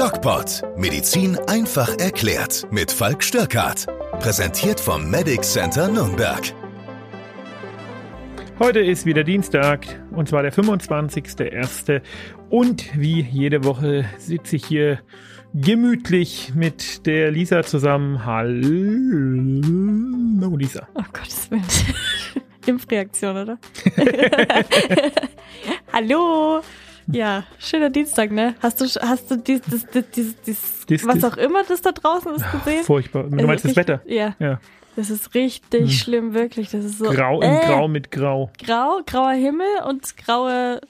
DocPod. Medizin einfach erklärt. Mit Falk Störkart. Präsentiert vom Medic Center Nürnberg. Heute ist wieder Dienstag und zwar der 25.01. Und wie jede Woche sitze ich hier gemütlich mit der Lisa zusammen. Hallo Lisa. Oh Gottes Willen. Impfreaktion, oder? Hallo. Ja, schöner Dienstag, ne? Hast du, hast du dies, dies, dies, dies, Dies, was auch immer das da draußen ist gesehen? Furchtbar. Du meinst das Wetter? Ja, Ja. das ist richtig Hm. schlimm, wirklich. Das ist so Grau in äh, Grau mit Grau. grau, grauer Himmel und graue,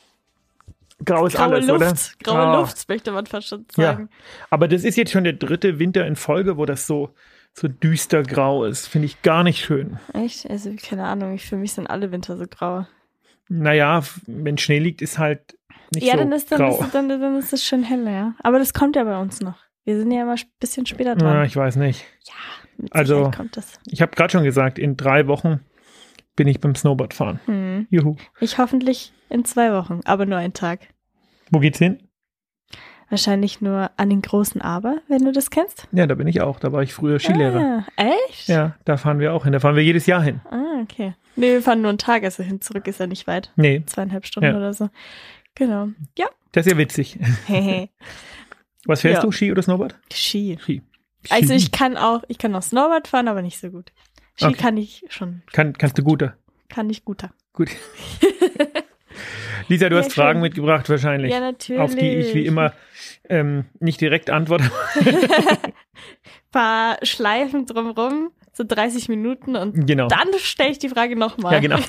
Grau ist graue alles, Luft. oder? Graue Ah. Luft, möchte man fast schon Ja. sagen. Aber das ist jetzt schon der dritte Winter in Folge, wo das so, so düster grau ist. Finde ich gar nicht schön. Echt? Also, keine Ahnung, für mich sind alle Winter so grau. Naja, wenn Schnee liegt, ist halt nicht ja, so dann, ist, dann, grau. ist, dann, dann ist es schön hell, ja. Aber das kommt ja bei uns noch. Wir sind ja immer ein bisschen später Ja, dran. ich weiß nicht. Mit also- Sicherheit kommt das. Ich habe gerade schon gesagt, in drei Wochen bin ich beim Snowboard fahren. Hm. Juhu. Ich hoffentlich in zwei Wochen, aber nur einen Tag. Wo geht's hin? Wahrscheinlich nur an den großen Aber, wenn du das kennst. Ja, da bin ich auch. Da war ich früher Skilehrer. Ah, echt? Ja, da fahren wir auch hin. Da fahren wir jedes Jahr hin. Ah, okay. Nee, wir fahren nur einen Tag, also hin zurück ist ja nicht weit. Nee, Zweieinhalb Stunden Ja. oder so. Genau. Ja. das ist ja witzig. Hehe. Was fährst Ja. du? Ski oder Snowboard? Ski. Ski. Also ich kann auch, ich kann auch Snowboard fahren, aber nicht so gut. Ski Okay. kann ich schon, Kann, kannst du guter. kann ich guter. Gut. Lisa, du Ja, hast Fragen schön. mitgebracht wahrscheinlich. Ja, natürlich. auf die ich wie immer ähm, nicht direkt antworte. paar Schleifen drumrum, so 30 Minuten und genau. dann stelle ich die Frage nochmal. Ja, genau.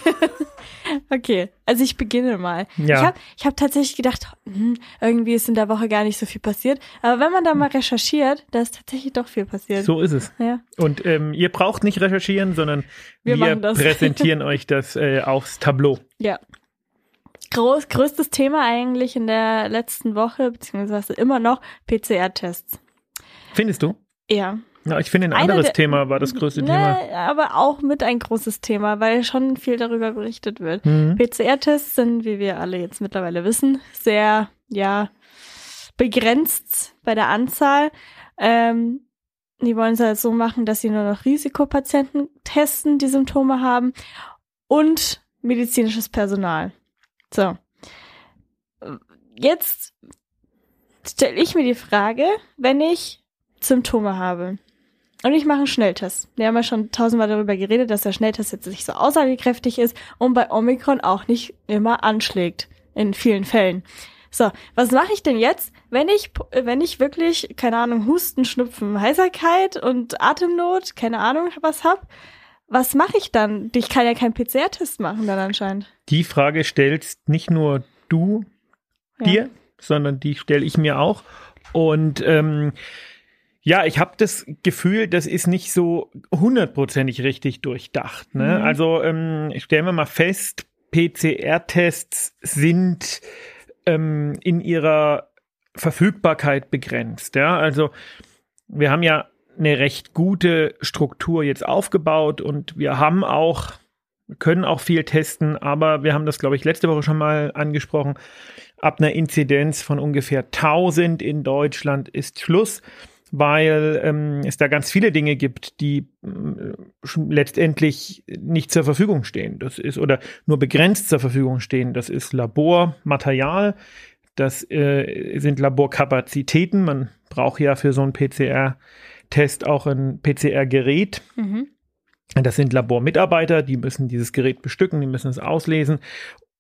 Okay, also ich beginne mal. Ja. Ich habe ich hab tatsächlich gedacht, hm, irgendwie ist in der Woche gar nicht so viel passiert. Aber wenn man da mal recherchiert, da ist tatsächlich doch viel passiert. So ist es. Ja. Und ähm, ihr braucht nicht recherchieren, sondern wir, Wir präsentieren euch das äh, aufs Tableau. ja. Groß, größtes Thema eigentlich in der letzten Woche, beziehungsweise immer noch, PCR-Tests. Findest du? Ja. Ja, ich finde, ein anderes der- Thema war das größte Thema. Ne, aber auch mit ein großes Thema, weil schon viel darüber berichtet wird. Mhm. PCR-Tests sind, wie wir alle jetzt mittlerweile wissen, sehr, ja, begrenzt bei der Anzahl. Ähm, die wollen es halt so machen, dass sie nur noch Risikopatienten testen, die Symptome haben und medizinisches Personal. So. Jetzt stelle ich mir die Frage, wenn ich Symptome habe und ich mache einen Schnelltest. Wir haben ja schon tausendmal darüber geredet, dass der Schnelltest jetzt nicht so aussagekräftig ist und bei Omikron auch nicht immer anschlägt. In vielen Fällen. So, was mache ich denn jetzt, wenn ich, wenn ich wirklich, keine Ahnung, Husten, Schnupfen, Heiserkeit und Atemnot, keine Ahnung, was hab? Was mache ich dann? Ich kann ja keinen PCR-Test machen dann anscheinend. Die Frage stellst nicht nur du Ja. dir, sondern die stelle ich mir auch. Und ähm, ja, ich habe das Gefühl, das ist nicht so hundertprozentig richtig durchdacht. Ne? Mhm. Also ähm, stellen wir mal fest, PCR-Tests sind ähm, in ihrer Verfügbarkeit begrenzt. Ja? Also wir haben ja eine recht gute Struktur jetzt aufgebaut und wir haben auch, können auch viel testen, aber wir haben das, glaube ich, letzte Woche schon mal angesprochen. Ab einer Inzidenz von ungefähr 1000 in Deutschland ist Schluss, weil ähm, es da ganz viele Dinge gibt, die schon letztendlich nicht zur Verfügung stehen. Das ist oder nur begrenzt zur Verfügung stehen. Das ist Labormaterial, das äh, sind Laborkapazitäten. Man braucht ja für so einen PCR-Test auch ein PCR-Gerät. Mhm. Das sind Labormitarbeiter, die müssen dieses Gerät bestücken, die müssen es auslesen.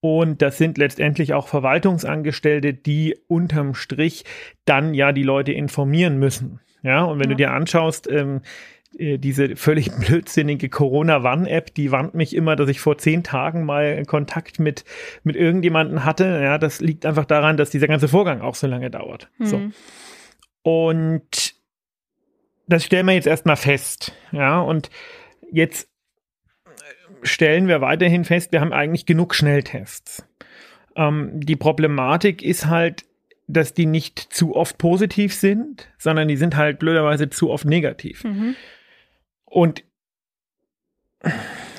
Und das sind letztendlich auch Verwaltungsangestellte, die unterm Strich dann ja die Leute informieren müssen. Ja, und wenn Ja. du dir anschaust, ähm, äh, diese völlig blödsinnige Corona-Warn-App, die warnt mich immer, dass ich vor zehn Tagen mal Kontakt mit, mit irgendjemanden hatte. Ja, das liegt einfach daran, dass dieser ganze Vorgang auch so lange dauert. So. Mhm. Und das stellen wir jetzt erstmal fest. Ja, und jetzt stellen wir weiterhin fest, wir haben eigentlich genug Schnelltests. Ähm, die Problematik ist halt, dass die nicht zu oft positiv sind, sondern die sind halt blöderweise zu oft negativ. Mhm. Und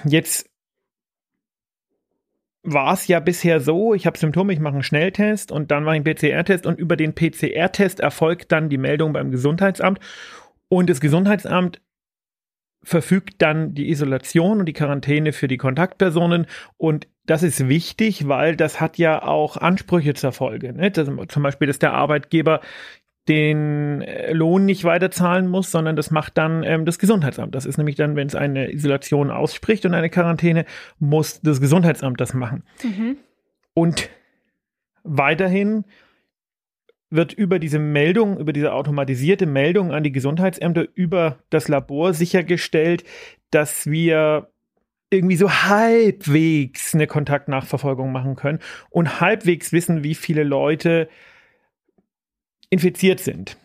jetzt war es ja bisher so, ich habe Symptome, ich mache einen Schnelltest und dann mache ich einen PCR-Test und über den PCR-Test erfolgt dann die Meldung beim Gesundheitsamt und das Gesundheitsamt verfügt dann die Isolation und die Quarantäne für die Kontaktpersonen und das ist wichtig, weil das hat ja auch Ansprüche zur Folge. Ne? Das, zum Beispiel, dass der Arbeitgeber den äh, Lohn nicht weiterzahlen muss, sondern das macht dann ähm, das Gesundheitsamt. Das ist nämlich dann, wenn es eine Isolation ausspricht und eine Quarantäne, muss das Gesundheitsamt das machen. Mhm. Und weiterhin wird über diese Meldung, über diese automatisierte Meldung an die Gesundheitsämter über das Labor sichergestellt, dass wir irgendwie so halbwegs eine Kontaktnachverfolgung machen können und halbwegs wissen, wie viele Leute infiziert sind.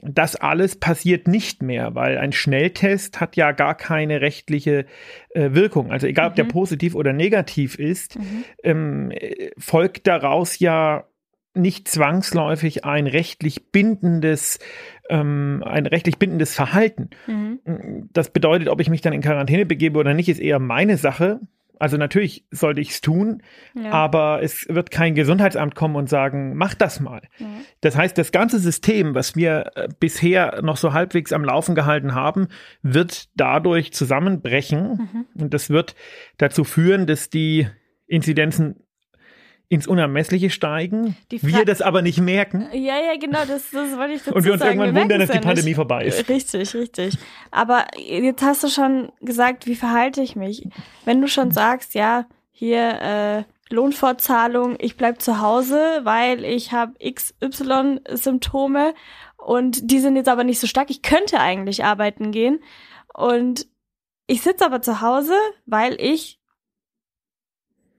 Das alles passiert nicht mehr, weil ein Schnelltest hat ja gar keine rechtliche äh, Wirkung. Also egal, mhm. ob der mhm. positiv oder negativ ist, mhm. ähm, folgt daraus ja nicht zwangsläufig ein rechtlich bindendes, ähm, ein rechtlich bindendes Verhalten. Mhm. Das bedeutet, ob ich mich dann in Quarantäne begebe oder nicht, ist eher meine Sache. Also natürlich sollte ich es tun, ja. aber es wird kein Gesundheitsamt kommen und sagen, mach das mal. Ja. Das heißt, das ganze System, was wir äh, bisher noch so halbwegs am Laufen gehalten haben, wird dadurch zusammenbrechen mhm. und das wird dazu führen, dass die Inzidenzen ins Unermessliche steigen, wir das aber nicht merken. Ja, ja, genau, das, das wollte ich dazu Und wir uns sagen. irgendwann wundern, dass die Pandemie nicht. vorbei ist. Richtig, richtig. Aber jetzt hast du schon gesagt, wie verhalte ich mich? Wenn du schon sagst, ja, hier äh, Lohnfortzahlung, ich bleib zu Hause, weil ich habe XY-Symptome und die sind jetzt aber nicht so stark. Ich könnte eigentlich arbeiten gehen und ich sitze aber zu Hause, weil ich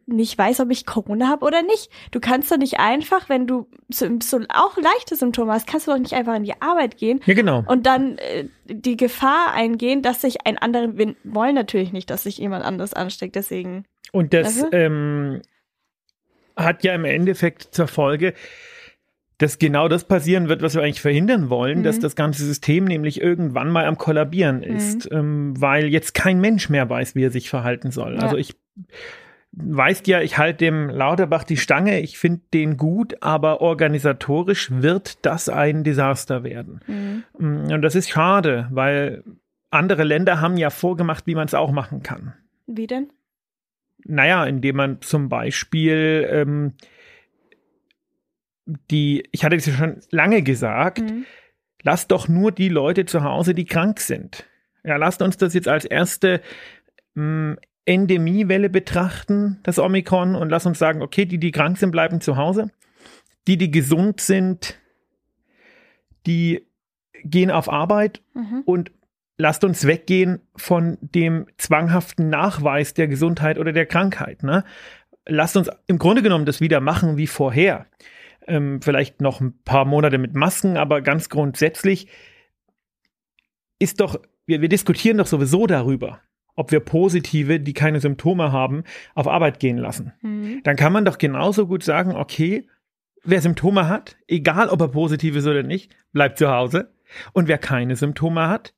nicht weiß, ob ich Corona habe oder nicht. Du kannst doch nicht einfach, wenn du so, so auch leichte Symptome hast, kannst du doch nicht einfach in die Arbeit gehen. Ja, genau. Und dann äh, die Gefahr eingehen, dass sich ein anderer, wir wollen natürlich nicht, dass sich jemand anderes ansteckt, deswegen. Und das also? ähm, hat ja im Endeffekt zur Folge, dass genau das passieren wird, was wir eigentlich verhindern wollen, mhm. dass das ganze System nämlich irgendwann mal am Kollabieren mhm. ist, mhm. ähm, weil jetzt kein Mensch mehr weiß, wie er sich verhalten soll. Ja. Also ich weißt ja, ich halte dem Lauterbach die Stange, ich finde den gut, aber organisatorisch wird das ein Desaster werden. Mhm. Und das ist schade, weil andere Länder haben ja vorgemacht, wie man es auch machen kann. Wie denn? Naja, indem man zum Beispiel ähm, die, ich hatte es ja schon lange gesagt, mhm. lasst doch nur die Leute zu Hause, die krank sind. Ja, lasst uns das jetzt als erste mm, Endemiewelle betrachten, das Omikron, und lass uns sagen, okay, die, die krank sind, bleiben zu Hause. Die, die gesund sind, die gehen auf Arbeit mhm. und lasst uns weggehen von dem zwanghaften Nachweis der Gesundheit oder der Krankheit. Ne? Lasst uns im Grunde genommen das wieder machen wie vorher. Ähm, vielleicht noch ein paar Monate mit Masken, aber ganz grundsätzlich ist doch, wir, wir diskutieren doch sowieso darüber ob wir Positive, die keine Symptome haben, auf Arbeit gehen lassen. Mhm. Dann kann man doch genauso gut sagen, okay, wer Symptome hat, egal ob er positiv ist oder nicht, bleibt zu Hause. Und wer keine Symptome hat,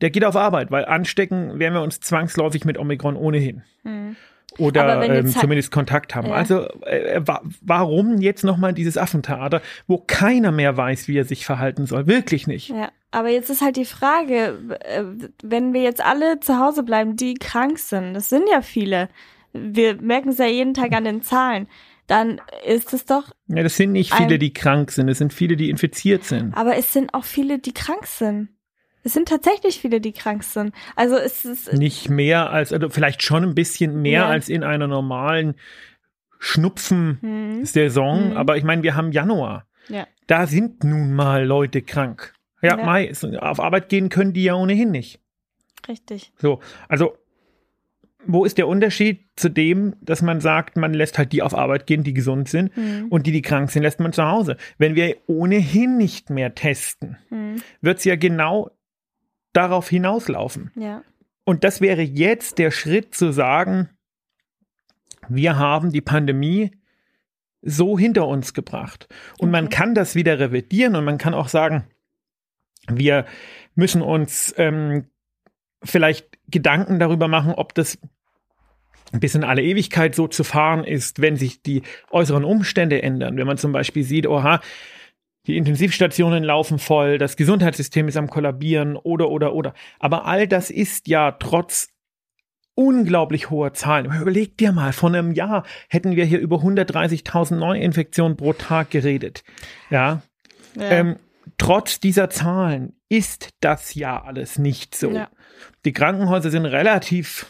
der geht auf Arbeit, weil anstecken werden wir uns zwangsläufig mit Omikron ohnehin. Mhm oder ähm, zumindest Kontakt haben. Ja. Also äh, wa warum jetzt nochmal dieses Affentheater, wo keiner mehr weiß, wie er sich verhalten soll? Wirklich nicht. Ja, aber jetzt ist halt die Frage, äh, wenn wir jetzt alle zu Hause bleiben, die krank sind, das sind ja viele, wir merken es ja jeden Tag an den Zahlen, dann ist es doch. Ja, das sind nicht viele, die krank sind, es sind viele, die infiziert sind. Aber es sind auch viele, die krank sind. Es sind tatsächlich viele, die krank sind. Also es ist nicht mehr als, also vielleicht schon ein bisschen mehr ja. als in einer normalen Schnupfen-Saison. Hm. Aber ich meine, wir haben Januar. Ja. Da sind nun mal Leute krank. Ja, ja. Mai, auf Arbeit gehen können die ja ohnehin nicht. Richtig. So, also wo ist der Unterschied zu dem, dass man sagt, man lässt halt die auf Arbeit gehen, die gesund sind mhm. und die, die krank sind, lässt man zu Hause. Wenn wir ohnehin nicht mehr testen, mhm. wird es ja genau darauf hinauslaufen. Ja. Und das wäre jetzt der Schritt zu sagen, wir haben die Pandemie so hinter uns gebracht. Und okay. man kann das wieder revidieren und man kann auch sagen, wir müssen uns ähm, vielleicht Gedanken darüber machen, ob das bis in alle Ewigkeit so zu fahren ist, wenn sich die äußeren Umstände ändern. Wenn man zum Beispiel sieht, oha, die Intensivstationen laufen voll, das Gesundheitssystem ist am kollabieren oder, oder, oder. Aber all das ist ja trotz unglaublich hoher Zahlen. Überleg dir mal, vor einem Jahr hätten wir hier über 130.000 Neuinfektionen pro Tag geredet. Ja. ja. Ähm, trotz dieser Zahlen ist das ja alles nicht so. Ja. Die Krankenhäuser sind relativ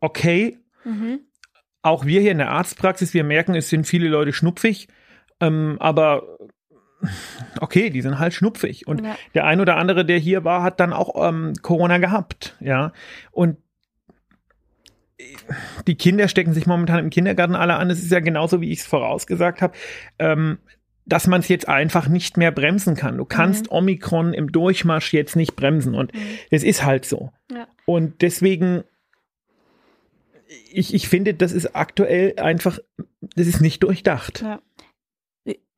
okay. Mhm. Auch wir hier in der Arztpraxis, wir merken, es sind viele Leute schnupfig. Ähm, aber okay, die sind halt schnupfig. Und ja. der ein oder andere, der hier war, hat dann auch ähm, Corona gehabt. Ja. Und die Kinder stecken sich momentan im Kindergarten alle an. Es ist ja genauso, wie ich es vorausgesagt habe. Ähm, dass man es jetzt einfach nicht mehr bremsen kann. Du kannst mhm. Omikron im Durchmarsch jetzt nicht bremsen und mhm. das ist halt so. Ja. Und deswegen, ich, ich finde, das ist aktuell einfach, das ist nicht durchdacht. Ja.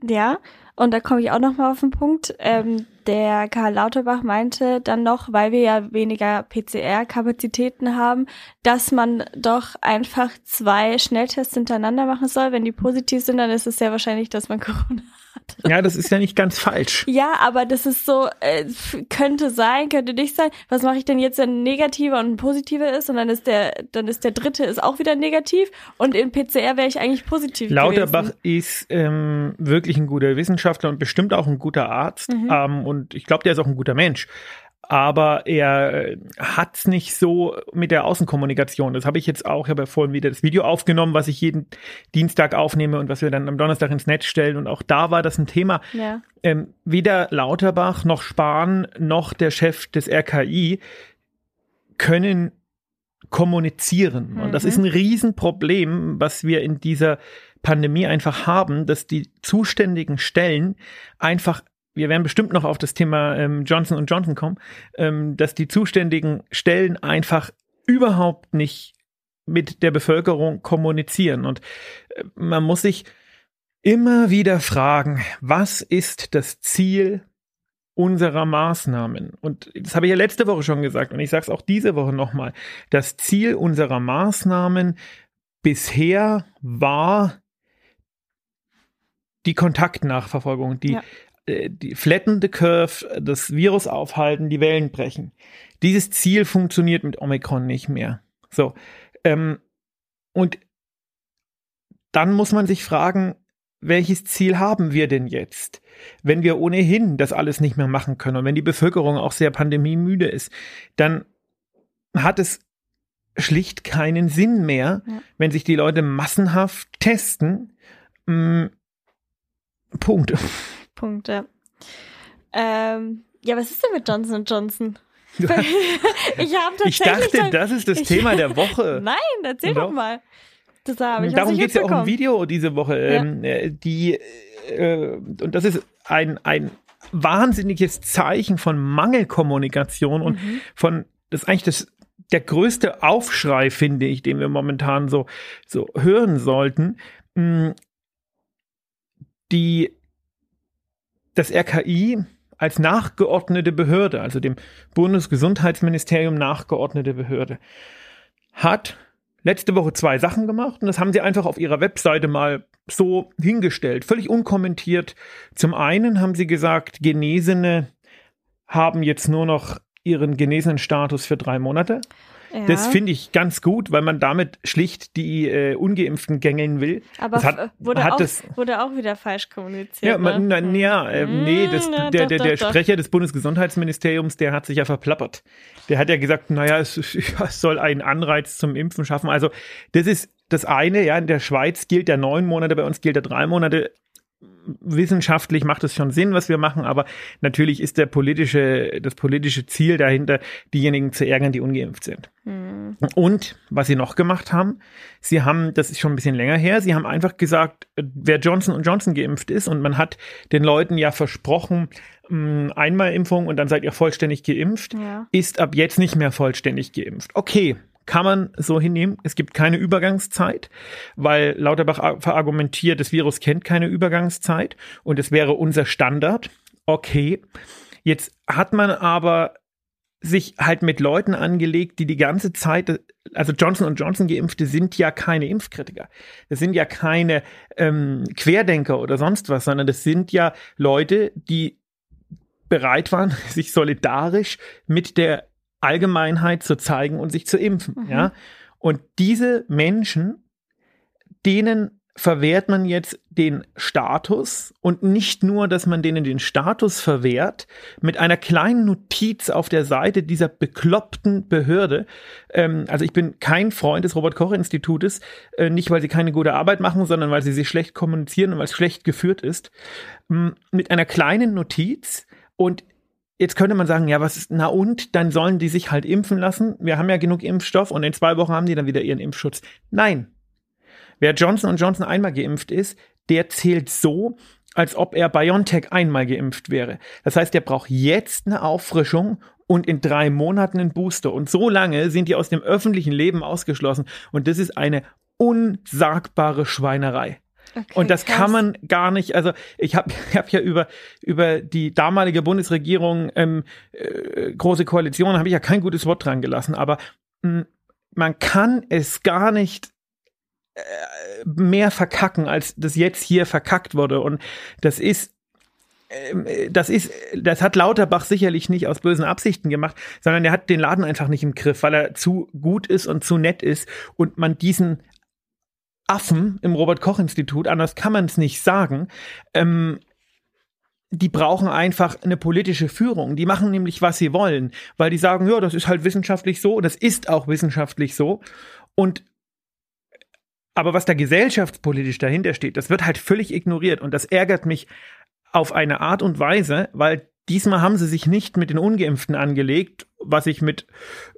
Ja, und da komme ich auch noch mal auf den Punkt. Ähm, der Karl Lauterbach meinte dann noch, weil wir ja weniger PCR-Kapazitäten haben, dass man doch einfach zwei Schnelltests hintereinander machen soll. Wenn die positiv sind, dann ist es sehr wahrscheinlich, dass man Corona ja, das ist ja nicht ganz falsch. Ja, aber das ist so, äh, könnte sein, könnte nicht sein. Was mache ich denn jetzt, wenn ein negativer und ein positiver ist und dann ist der, dann ist der dritte ist auch wieder negativ und in PCR wäre ich eigentlich positiv. Lauterbach gewesen. ist ähm, wirklich ein guter Wissenschaftler und bestimmt auch ein guter Arzt mhm. ähm, und ich glaube, der ist auch ein guter Mensch aber er hat's nicht so mit der Außenkommunikation. Das habe ich jetzt auch, ich habe ja vorhin wieder das Video aufgenommen, was ich jeden Dienstag aufnehme und was wir dann am Donnerstag ins Netz stellen. Und auch da war das ein Thema. Ja. Ähm, weder Lauterbach noch Spahn noch der Chef des RKI können kommunizieren. Mhm. Und das ist mhm. ein Riesenproblem, was wir in dieser Pandemie einfach haben, dass die zuständigen Stellen einfach wir werden bestimmt noch auf das Thema ähm, Johnson Johnson kommen, ähm, dass die zuständigen Stellen einfach überhaupt nicht mit der Bevölkerung kommunizieren. Und äh, man muss sich immer wieder fragen, was ist das Ziel unserer Maßnahmen? Und das habe ich ja letzte Woche schon gesagt und ich sage es auch diese Woche nochmal. Das Ziel unserer Maßnahmen bisher war die Kontaktnachverfolgung, die ja. Äh, die flatten the curve, das Virus aufhalten, die Wellen brechen. Dieses Ziel funktioniert mit Omikron nicht mehr. So. Ähm, und dann muss man sich fragen, welches Ziel haben wir denn jetzt? Wenn wir ohnehin das alles nicht mehr machen können und wenn die Bevölkerung auch sehr pandemiemüde ist, dann hat es schlicht keinen Sinn mehr, ja. wenn sich die Leute massenhaft testen. Mm, Punkt. Punkt, ja. Ähm, ja, was ist denn mit Johnson Johnson? ich habe Ich dachte, das ist das Thema der Woche. Nein, erzähl doch, doch mal. Das habe ich Darum geht es ja auch im Video diese Woche. Ja. Ähm, äh, die, äh, und das ist ein, ein wahnsinniges Zeichen von Mangelkommunikation und mhm. von, das ist eigentlich das, der größte Aufschrei, finde ich, den wir momentan so, so hören sollten. Mm, die das RKI als nachgeordnete Behörde, also dem Bundesgesundheitsministerium nachgeordnete Behörde, hat letzte Woche zwei Sachen gemacht und das haben sie einfach auf ihrer Webseite mal so hingestellt, völlig unkommentiert. Zum einen haben sie gesagt, Genesene haben jetzt nur noch ihren genesenen Status für drei Monate. Ja. Das finde ich ganz gut, weil man damit schlicht die äh, Ungeimpften gängeln will. Aber das hat, wurde, hat auch, das, wurde auch wieder falsch kommuniziert. Ja, man, ne? na, ja äh, nee, das, mm, der, der, der Sprecher des Bundesgesundheitsministeriums, der hat sich ja verplappert. Der hat ja gesagt, naja, es, es soll einen Anreiz zum Impfen schaffen. Also das ist das eine, ja, in der Schweiz gilt der neun Monate, bei uns gilt der drei Monate wissenschaftlich macht es schon Sinn, was wir machen, aber natürlich ist der politische, das politische Ziel dahinter, diejenigen zu ärgern, die ungeimpft sind. Mhm. Und was sie noch gemacht haben, sie haben, das ist schon ein bisschen länger her, sie haben einfach gesagt, wer Johnson Johnson geimpft ist und man hat den Leuten ja versprochen, mm, einmal Impfung und dann seid ihr vollständig geimpft, ja. ist ab jetzt nicht mehr vollständig geimpft. Okay, kann man so hinnehmen. Es gibt keine Übergangszeit, weil Lauterbach verargumentiert, das Virus kennt keine Übergangszeit und es wäre unser Standard. Okay. Jetzt hat man aber sich halt mit Leuten angelegt, die die ganze Zeit, also Johnson Johnson geimpfte sind ja keine Impfkritiker. Das sind ja keine ähm, Querdenker oder sonst was, sondern das sind ja Leute, die bereit waren, sich solidarisch mit der Allgemeinheit zu zeigen und sich zu impfen. Mhm. Ja, und diese Menschen, denen verwehrt man jetzt den Status und nicht nur, dass man denen den Status verwehrt, mit einer kleinen Notiz auf der Seite dieser bekloppten Behörde. Ähm, also ich bin kein Freund des Robert-Koch-Institutes, äh, nicht weil sie keine gute Arbeit machen, sondern weil sie sich schlecht kommunizieren und weil es schlecht geführt ist. Ähm, mit einer kleinen Notiz und Jetzt könnte man sagen, ja, was ist, na und, dann sollen die sich halt impfen lassen. Wir haben ja genug Impfstoff und in zwei Wochen haben die dann wieder ihren Impfschutz. Nein, Wer Johnson Johnson einmal geimpft ist, der zählt so, als ob er BioNTech einmal geimpft wäre. Das heißt, der braucht jetzt eine Auffrischung und in drei Monaten einen Booster. Und so lange sind die aus dem öffentlichen Leben ausgeschlossen. Und das ist eine unsagbare Schweinerei. Okay, und das krass. kann man gar nicht, also ich habe ich hab ja über, über die damalige Bundesregierung, ähm, äh, große Koalition, habe ich ja kein gutes Wort dran gelassen, aber mh, man kann es gar nicht mehr verkacken, als das jetzt hier verkackt wurde. Und das ist ähm, das ist, das hat Lauterbach sicherlich nicht aus bösen Absichten gemacht, sondern er hat den Laden einfach nicht im Griff, weil er zu gut ist und zu nett ist und man diesen Affen im Robert-Koch-Institut, anders kann man es nicht sagen, ähm, die brauchen einfach eine politische Führung. Die machen nämlich, was sie wollen, weil die sagen, ja, das ist halt wissenschaftlich so, das ist auch wissenschaftlich so. Und aber was da gesellschaftspolitisch dahinter steht, das wird halt völlig ignoriert und das ärgert mich auf eine Art und Weise, weil diesmal haben sie sich nicht mit den Ungeimpften angelegt, was ich mit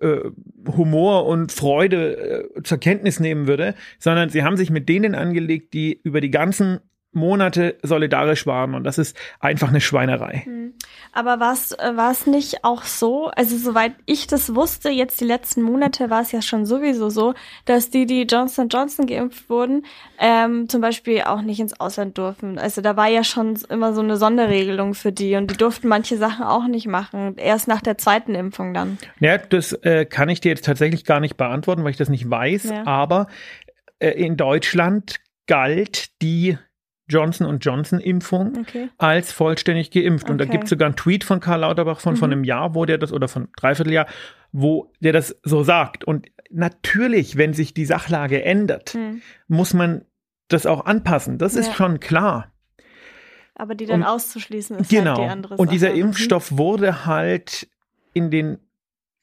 äh, Humor und Freude äh, zur Kenntnis nehmen würde, sondern sie haben sich mit denen angelegt, die über die ganzen Monate solidarisch waren und das ist einfach eine Schweinerei. Hm. Aber war es äh, nicht auch so, also soweit ich das wusste, jetzt die letzten Monate war es ja schon sowieso so, dass die, die Johnson Johnson geimpft wurden, ähm, zum Beispiel auch nicht ins Ausland durften. Also da war ja schon immer so eine Sonderregelung für die und die durften manche Sachen auch nicht machen, erst nach der zweiten Impfung dann. Ja, das äh, kann ich dir jetzt tatsächlich gar nicht beantworten, weil ich das nicht weiß, ja. aber äh, in Deutschland galt die Johnson Johnson Impfung okay. als vollständig geimpft. Okay. Und da gibt es sogar einen Tweet von Karl Lauterbach von, mhm. von einem Jahr, wo der das, oder von Dreivierteljahr, wo der das so sagt. Und natürlich, wenn sich die Sachlage ändert, mhm. muss man das auch anpassen. Das ja. ist schon klar. Aber die dann und, auszuschließen ist genau. halt die andere Sache. Und dieser mhm. Impfstoff wurde halt in den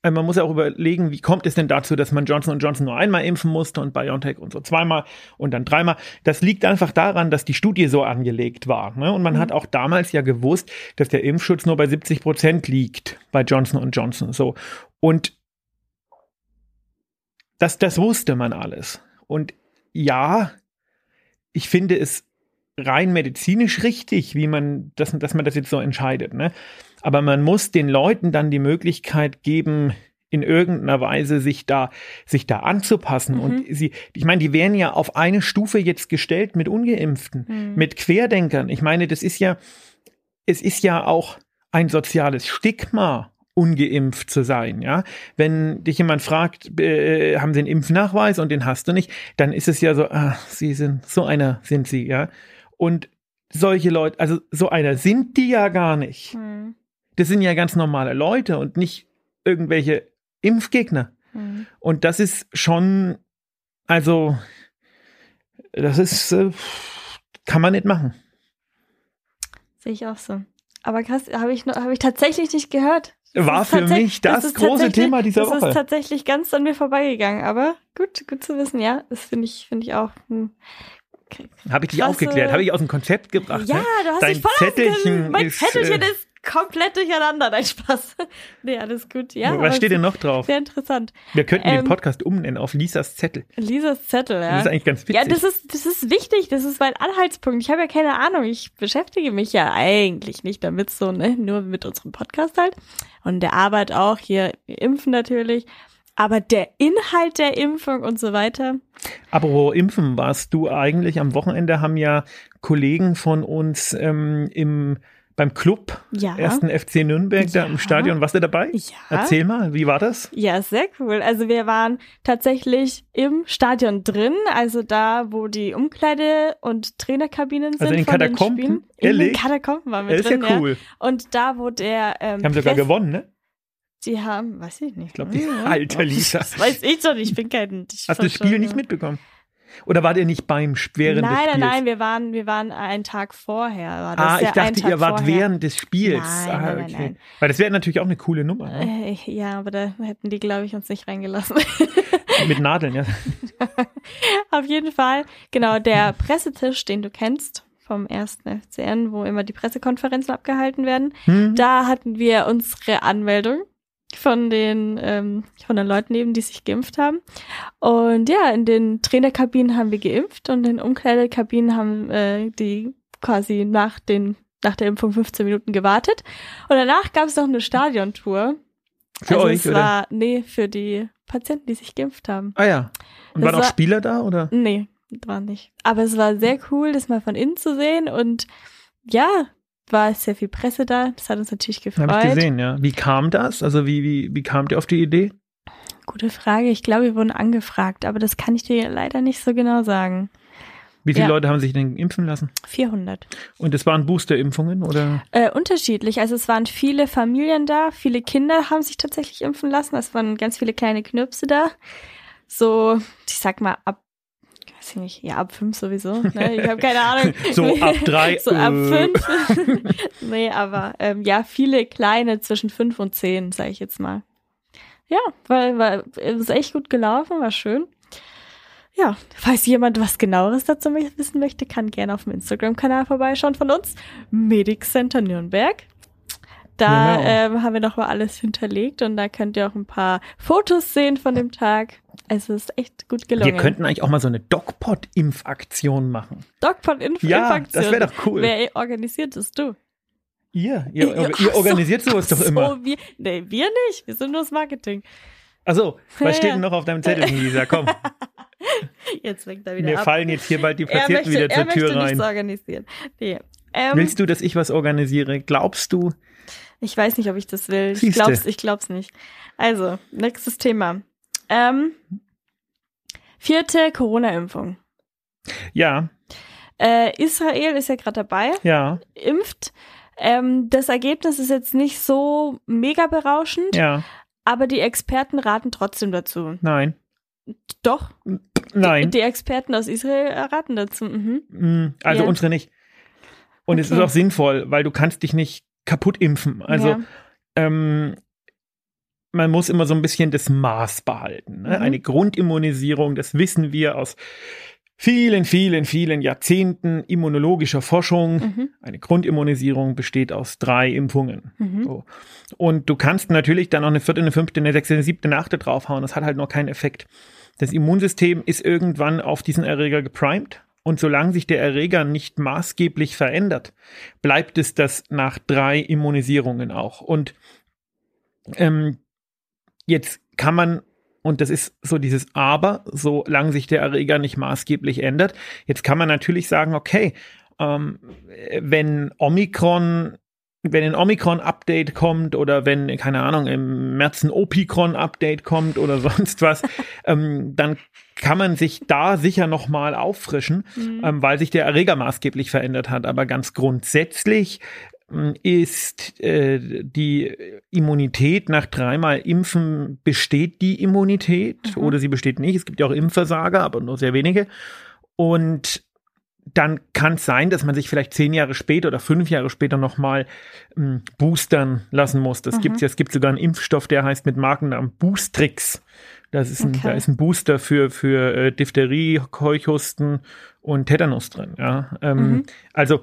man muss ja auch überlegen, wie kommt es denn dazu, dass man Johnson Johnson nur einmal impfen musste und BioNTech und so zweimal und dann dreimal. Das liegt einfach daran, dass die Studie so angelegt war. Ne? Und man mhm. hat auch damals ja gewusst, dass der Impfschutz nur bei 70 Prozent liegt bei Johnson Johnson. So. Und das, das wusste man alles. Und ja, ich finde es rein medizinisch richtig, wie man das, dass man das jetzt so entscheidet. Ne? Aber man muss den Leuten dann die Möglichkeit geben, in irgendeiner Weise sich da, sich da anzupassen. Mhm. Und sie, ich meine, die werden ja auf eine Stufe jetzt gestellt mit Ungeimpften, mhm. mit Querdenkern. Ich meine, das ist ja, es ist ja auch ein soziales Stigma, ungeimpft zu sein, ja. Wenn dich jemand fragt, äh, haben Sie einen Impfnachweis und den hast du nicht, dann ist es ja so, ah, Sie sind, so einer sind Sie, ja. Und solche Leute, also so einer sind die ja gar nicht. Mhm das sind ja ganz normale Leute und nicht irgendwelche Impfgegner. Mhm. Und das ist schon, also, das ist, äh, kann man nicht machen. Sehe ich auch so. Aber krass, habe ich, hab ich tatsächlich nicht gehört. Das War für mich das, das große Thema dieser das Woche. Das ist tatsächlich ganz an mir vorbeigegangen, aber gut, gut zu wissen, ja. Das finde ich, finde ich auch. Hm. Habe ich dich aufgeklärt? Habe ich aus dem Konzept gebracht? Ja, ne? du hast Dein dich voll Zettelchen Mein ist, Zettelchen äh, ist komplett durcheinander. Dein Spaß. nee, alles gut. Ja, Was steht denn noch drauf? Sehr interessant. Wir könnten ähm, den Podcast umnennen auf Lisas Zettel. Lisas Zettel, ja. Das ist eigentlich ganz wichtig. Ja, das ist, das ist wichtig. Das ist mein Anhaltspunkt. Ich habe ja keine Ahnung. Ich beschäftige mich ja eigentlich nicht damit so, ne? Nur mit unserem Podcast halt. Und der Arbeit auch. Hier impfen natürlich. Aber der Inhalt der Impfung und so weiter. Apropos Impfen, warst du eigentlich am Wochenende, haben ja Kollegen von uns ähm, im beim Club, Ja. ersten FC Nürnberg, da Ja. im Stadion. Warst du dabei? Ja. Erzähl mal, wie war das? Ja, sehr cool. Also wir waren tatsächlich im Stadion drin, also da, wo die Umkleide- und Trainerkabinen sind Also in den von den Katakomben? Spielen. In den? Katakomben waren wir Das ist drin, ja cool. Und da, wo der ähm, Die haben sogar gewonnen, ne? Die haben, weiß ich nicht. Ich glaube, die Hm, alter Lisa. Das weiß ich doch nicht, ich bin kein... Ich Hast du das Spiel nicht mitbekommen? Oder wart ihr nicht beim Sch- während nein, des Spiels? nein, nein, wir waren, wir waren einen Tag vorher. War das Ah, ich ja dachte, Tag ihr wart vorher. während des Spiels. Nein, ah, nein, okay. nein. Weil das wäre natürlich auch eine coole Nummer. Ne? Äh, ja, aber da hätten die, glaube ich, uns nicht reingelassen. Mit Nadeln, ja. Auf jeden Fall, genau, der Pressetisch, den du kennst vom ersten FCN, wo immer die Pressekonferenzen abgehalten werden, Hm? da hatten wir unsere Anmeldung von den, ähm, von den Leuten eben, die sich geimpft haben. Und ja, in den Trainerkabinen haben wir geimpft und in den Umkleidekabinen haben äh, die quasi nach den nach der Impfung 15 Minuten gewartet. Und danach gab es noch eine Stadiontour. Für also euch, es oder? war, nee, für die Patienten, die sich geimpft haben. Ah ja. Und Das waren auch war- Spieler da, oder? Nee, war nicht. Aber es war sehr cool, das mal von innen zu sehen und ja, war sehr viel Presse da. Das hat uns natürlich gefreut. Habe ich gesehen, ja. Wie kam das? Also wie, wie, wie kamt ihr auf die Idee? Gute Frage. Ich glaube, wir wurden angefragt, aber das kann ich dir leider nicht so genau sagen. Wie viele Ja. Leute haben sich denn impfen lassen? 400. Und das waren Boosterimpfungen, oder? Äh, unterschiedlich. Also es waren viele Familien da, viele Kinder haben sich tatsächlich impfen lassen. Es waren ganz viele kleine Knirpse da. So, ich sag mal, ab, weiß ich nicht, ja, ab fünf sowieso. Ne? Ich habe keine Ahnung. So ab drei, so ab äh. fünf. nee, aber ähm, ja, viele kleine zwischen fünf und zehn, sage ich jetzt mal. Ja, war, war ist echt gut gelaufen, war schön. Ja, falls jemand was genaueres dazu wissen möchte, kann gerne auf dem Instagram-Kanal vorbeischauen von uns. Medic Center Nürnberg. Da Genau. ähm, haben wir nochmal alles hinterlegt und da könnt ihr auch ein paar Fotos sehen von dem Tag. Es ist echt gut gelungen. Wir könnten eigentlich auch mal so eine Dogpot-Impfaktion machen. Dogpot Inf Ja, das wäre doch cool. Wer organisiert das? Du? Ihr, ihr, ihr so, organisiert sowas doch ach immer. So, wir, nee, wir nicht. Wir sind nur das Marketing. Also, was steht denn noch auf deinem Zettel, Lisa? Komm, Jetzt fängt er wieder mir ab. fallen jetzt hier bald die Patienten möchte, wieder er zur Tür rein. nichts organisieren. Nee. Ähm, Willst du, dass ich was organisiere? Glaubst du? Ich weiß nicht, ob ich das will. Ich Siehste. glaub's, ich glaub's nicht. Also, nächstes Thema. Ähm, vierte Corona-Impfung. Ja, Äh, Israel ist ja gerade dabei, ja, impft. Ähm, das Ergebnis ist jetzt nicht so mega berauschend, ja, aber die Experten raten trotzdem dazu. nein, Doch, nein. die Experten aus Israel raten dazu. Mhm. Mm, Also Ja. unsere nicht. Und es ist Okay. auch sinnvoll, weil du kannst dich nicht kaputt impfen. Also ja. ähm, man muss immer so ein bisschen das Maß behalten. Ne? Mhm. Eine Grundimmunisierung, das wissen wir aus vielen, vielen, vielen Jahrzehnten immunologischer Forschung. Mhm. Eine Grundimmunisierung besteht aus drei Impfungen. Mhm. So. Und du kannst natürlich dann noch eine vierte, eine fünfte, eine sechste, eine siebte, eine achte draufhauen. Das hat halt noch keinen Effekt. Das Immunsystem ist irgendwann auf diesen Erreger geprimed. Und solange sich der Erreger nicht maßgeblich verändert, bleibt es das nach drei Immunisierungen auch. Und ähm, jetzt kann man, und das ist so dieses Aber, solange sich der Erreger nicht maßgeblich ändert, jetzt kann man natürlich sagen, okay, ähm, wenn Omikron, wenn ein Omikron-Update kommt oder wenn, keine Ahnung, im März ein Opikron-Update kommt oder sonst was, ähm, dann kann man sich da sicher nochmal auffrischen, Mhm. ähm, weil sich der Erreger maßgeblich verändert hat. Aber ganz grundsätzlich ist äh, die Immunität nach dreimal Impfen, besteht die Immunität Mhm. oder sie besteht nicht. Es gibt ja auch Impfversager, aber nur sehr wenige. Und dann kann es sein, dass man sich vielleicht zehn Jahre später oder fünf Jahre später nochmal ähm, boostern lassen muss. Das Mhm. gibt's ja. Es gibt sogar einen Impfstoff, der heißt mit Markennamen Boostrix. Das ist ein, Okay. Da ist ein Booster für, für äh, Diphtherie, Keuchhusten und Tetanus drin. Ja? Ähm, Mhm. Also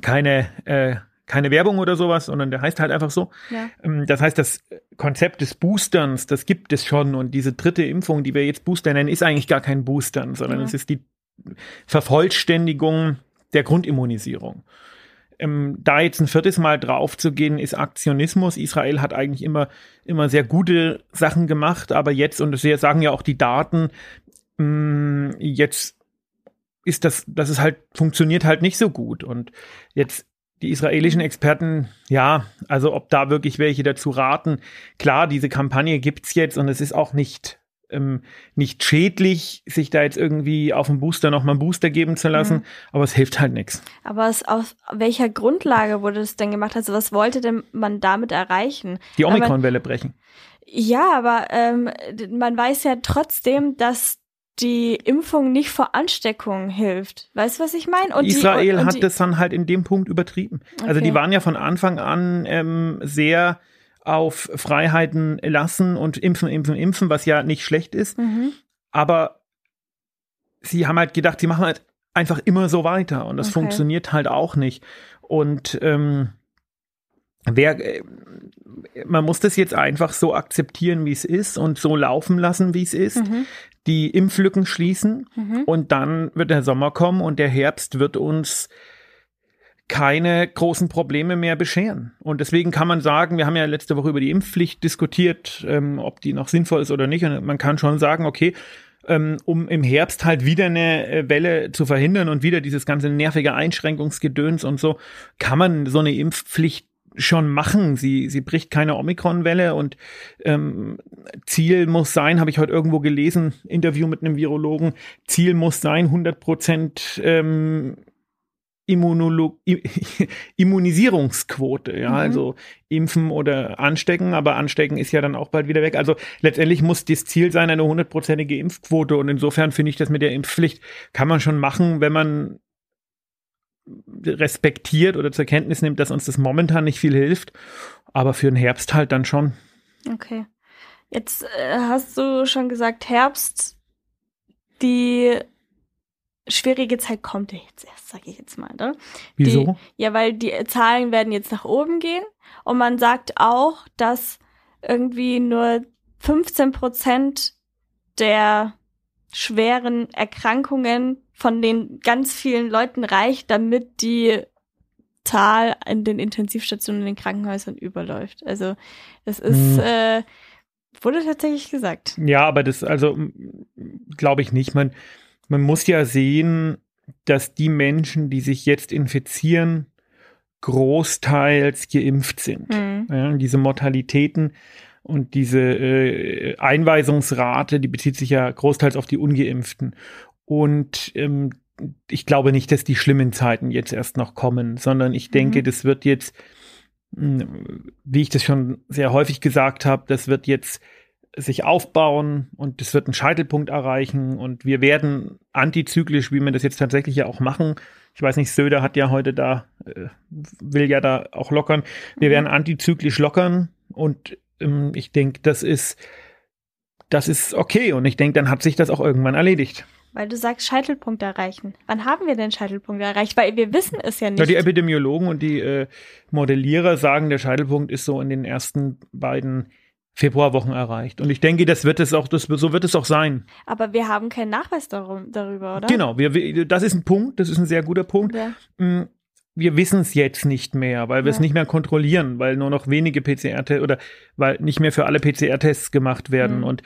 keine, äh, keine Werbung oder sowas, sondern der heißt halt einfach so. Ja. Ähm, Das heißt, das Konzept des Boosterns, das gibt es schon. Und diese dritte Impfung, die wir jetzt Booster nennen, ist eigentlich gar kein Boostern, sondern Ja. es ist die Vervollständigung der Grundimmunisierung. Ähm, da jetzt ein viertes Mal drauf zu gehen, ist Aktionismus. Israel hat eigentlich immer, immer sehr gute Sachen gemacht, aber jetzt, und das sagen ja auch die Daten, mh, jetzt ist das, das ist halt, funktioniert halt nicht so gut. Und jetzt die israelischen Experten, ja, also ob da wirklich welche dazu raten. Klar, diese Kampagne gibt's jetzt und es ist auch nicht ähm, nicht schädlich, sich da jetzt irgendwie auf dem Booster nochmal einen Booster geben zu lassen, mhm. aber es hilft halt nichts. Aber es, auf welcher Grundlage wurde es denn gemacht? Also was wollte denn man damit erreichen? Die Omikron-Welle brechen. Ja, aber ähm, man weiß ja trotzdem, dass die Impfung nicht vor Ansteckung hilft. Weißt du, was ich meine? Israel die, und, und hat das dann halt in dem Punkt übertrieben. Okay. Also die waren ja von Anfang an ähm, sehr auf Freiheiten lassen und impfen, impfen, impfen, was ja nicht schlecht ist. Mhm. Aber sie haben halt gedacht, sie machen halt einfach immer so weiter und das okay. funktioniert halt auch nicht. Und ähm, wer, äh, man muss das jetzt einfach so akzeptieren, wie es ist und so laufen lassen, wie es ist. Mhm. Die Impflücken schließen mhm. und dann wird der Sommer kommen und der Herbst wird uns keine großen Probleme mehr bescheren. Und deswegen kann man sagen, wir haben ja letzte Woche über die Impfpflicht diskutiert, ähm, ob die noch sinnvoll ist oder nicht. Und man kann schon sagen, okay, ähm, um im Herbst halt wieder eine äh, Welle zu verhindern und wieder dieses ganze nervige Einschränkungsgedöns und so, kann man so eine Impfpflicht schon machen. Sie, sie bricht keine Omikron-Welle und ähm, Ziel muss sein, habe ich heute irgendwo gelesen, Interview mit einem Virologen, Ziel muss sein, 100 Prozent ähm, Immunisierungsquote, ja, mhm. also impfen oder anstecken, aber anstecken ist ja dann auch bald wieder weg. Also letztendlich muss das Ziel sein, eine hundertprozentige Impfquote und insofern finde ich das mit der Impfpflicht kann man schon machen, wenn man respektiert oder zur Kenntnis nimmt, dass uns das momentan nicht viel hilft, aber für den Herbst halt dann schon. Okay. Jetzt äh, hast du schon gesagt, Herbst, die schwierige Zeit kommt ja jetzt erst, sage ich jetzt mal. Ne? Wieso? Die, ja, weil die Zahlen werden jetzt nach oben gehen und man sagt auch, dass irgendwie nur 15 Prozent der schweren Erkrankungen von den ganz vielen Leuten reicht, damit die Zahl in den Intensivstationen in den Krankenhäusern überläuft. Also das ist hm. äh, wurde tatsächlich gesagt. Ja, aber das also glaube ich nicht. Man man muss ja sehen, dass die Menschen, die sich jetzt infizieren, großteils geimpft sind. Mhm. Ja, diese Mortalitäten und diese äh, Einweisungsrate, die bezieht sich ja großteils auf die Ungeimpften. Und ähm, ich glaube nicht, dass die schlimmen Zeiten jetzt erst noch kommen, sondern ich denke, mhm. das wird jetzt, hm, wie ich das schon sehr häufig gesagt habe, das wird jetzt sich aufbauen und es wird einen Scheitelpunkt erreichen und wir werden antizyklisch, wie wir das jetzt tatsächlich ja auch machen. Ich weiß nicht, Söder hat ja heute da, äh, will ja da auch lockern. Wir mhm. werden antizyklisch lockern und ähm, ich denke, das ist, das ist okay und ich denke, dann hat sich das auch irgendwann erledigt. Weil du sagst, Scheitelpunkt erreichen. Wann haben wir denn Scheitelpunkt erreicht? Weil wir wissen es ja nicht. Ja, die Epidemiologen und die äh, Modellierer sagen, der Scheitelpunkt ist so in den ersten beiden Februarwochen erreicht. Und ich denke, das wird es auch, das, so wird es auch sein. Aber wir haben keinen Nachweis darum, darüber, oder? Genau, wir, wir, das ist ein Punkt, das ist ein sehr guter Punkt. Ja. Wir wissen es jetzt nicht mehr, weil wir es nicht mehr kontrollieren, weil nur noch wenige PCR-Tests oder weil nicht mehr für alle PCR-Tests gemacht werden. Mhm. Und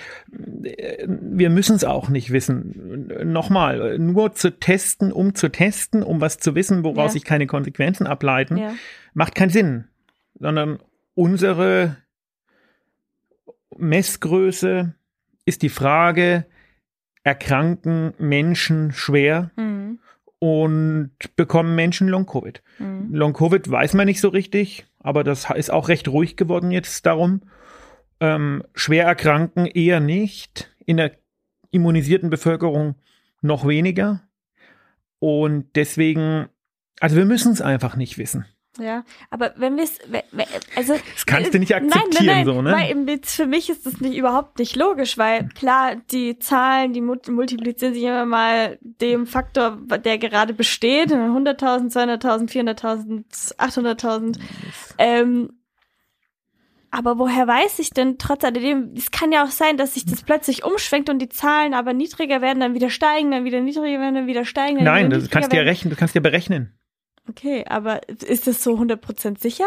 äh, wir müssen es auch nicht wissen. Nochmal, nur zu testen, um zu testen, um was zu wissen, woraus ja. sich keine Konsequenzen ableiten, ja. macht keinen Sinn. Sondern unsere Messgröße ist die Frage, erkranken Menschen schwer mhm. Und bekommen Menschen Long-Covid. Mhm. Long-Covid weiß man nicht so richtig, aber das ist auch recht ruhig geworden jetzt darum. Ähm, schwer erkranken eher nicht, in der immunisierten Bevölkerung noch weniger. Und deswegen, also wir müssen es einfach nicht wissen. Ja, aber wenn wir es, also das kannst du nicht akzeptieren, nein, nein, nein, so ne? Weil für mich ist das nicht überhaupt nicht logisch, weil klar die Zahlen, die multiplizieren sich immer mal dem Faktor, der gerade besteht, 100.000, 200.000, 400.000, 800.000. Ähm, aber woher weiß ich denn trotz alledem, es kann ja auch sein, dass sich das plötzlich umschwenkt und die Zahlen aber niedriger werden, dann wieder steigen, dann wieder niedriger werden, dann wieder steigen. Dann Nein, wieder das kannst du ja rechnen, du kannst ja berechnen. Okay, aber ist das so 100% sicher?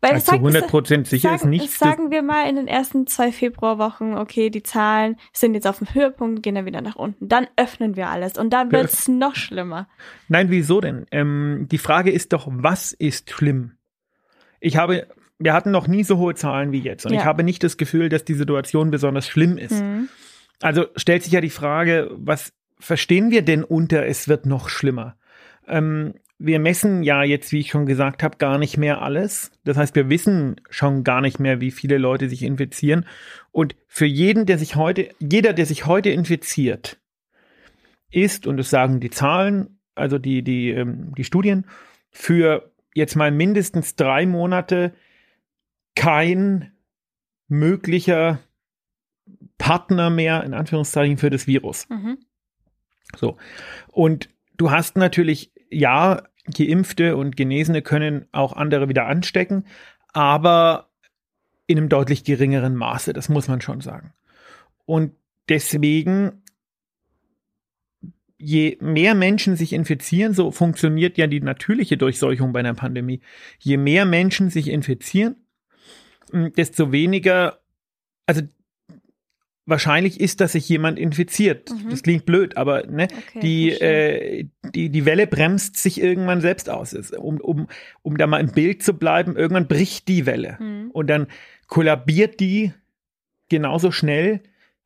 Weil Also 100% sicher ist sagen, nichts. Sagen wir mal in den ersten zwei Februarwochen, okay, die Zahlen sind jetzt auf dem Höhepunkt, gehen dann wieder nach unten. Dann öffnen wir alles und dann Wir wird es noch schlimmer. Nein, wieso denn? Ähm, die Frage ist doch, was ist schlimm? Ich habe, wir hatten noch nie so hohe Zahlen wie jetzt und Ja. ich habe nicht das Gefühl, dass die Situation besonders schlimm ist. Mhm. Also stellt sich ja die Frage, was verstehen wir denn unter, es wird noch schlimmer? Ähm, wir messen ja jetzt, wie ich schon gesagt habe, gar nicht mehr alles. Das heißt, wir wissen schon gar nicht mehr, wie viele Leute sich infizieren. Und für jeden, der sich heute, jeder, der sich heute infiziert, ist, und das sagen die Zahlen, also die, die, ähm, die Studien, für jetzt mal mindestens drei Monate kein möglicher Partner mehr, in Anführungszeichen, für das Virus. Mhm. So. Und du hast natürlich, ja, Geimpfte und Genesene können auch andere wieder anstecken, aber in einem deutlich geringeren Maße, das muss man schon sagen. Und deswegen, je mehr Menschen sich infizieren, so funktioniert ja die natürliche Durchseuchung bei einer Pandemie. Je mehr Menschen sich infizieren, desto weniger, also wahrscheinlich ist, dass sich jemand infiziert. Mhm. Das klingt blöd, aber ne, Okay, die, äh, die, die Welle bremst sich irgendwann selbst aus. Um, um, um da mal im Bild zu bleiben, irgendwann bricht die Welle. Mhm. Und dann kollabiert die genauso schnell,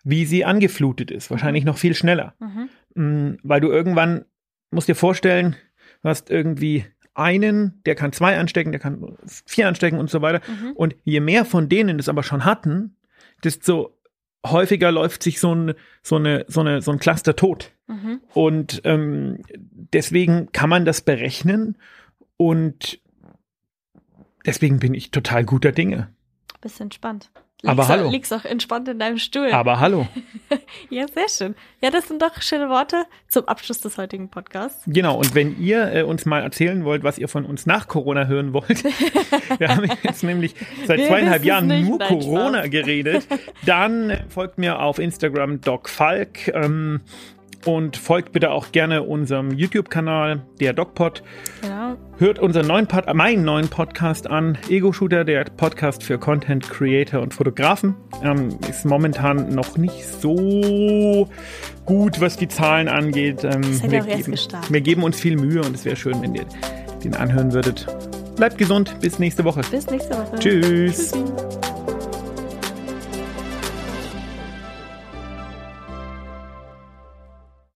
wie sie angeflutet ist. Wahrscheinlich noch viel schneller. Mhm. Mm, Weil du irgendwann, musst dir vorstellen, du hast irgendwie einen, der kann zwei anstecken, der kann vier anstecken und so weiter. Mhm. Und je mehr von denen das aber schon hatten, desto häufiger läuft sich so ein, so eine, so eine, so ein Cluster tot. Mhm. Und ähm, deswegen kann man das berechnen und deswegen bin ich total guter Dinge. Bist entspannt. Aber liegst hallo. Auch, liegst auch entspannt in deinem Stuhl. Aber hallo. ja, sehr schön. Ja, das sind doch schöne Worte zum Abschluss des heutigen Podcasts. Genau, und wenn ihr äh, uns mal erzählen wollt, was ihr von uns nach Corona hören wollt, wir haben jetzt nämlich seit Wir zweieinhalb Jahren nicht. nur Nein, Corona Spaß. geredet, dann folgt mir auf Instagram Doc Falk ähm, und folgt bitte auch gerne unserem YouTube-Kanal, der DocPod. Genau. Hört unseren neuen Pod äh, meinen neuen Podcast an, Ego Shooter, der Podcast für Content Creator und Fotografen. Ähm, ist momentan noch nicht so gut, was die Zahlen angeht. Ähm, seid wir, geben, wir geben uns viel Mühe und es wäre schön, wenn ihr den anhören würdet. Bleibt gesund, bis nächste Woche. Bis nächste Woche. Tschüss. Tschüssi.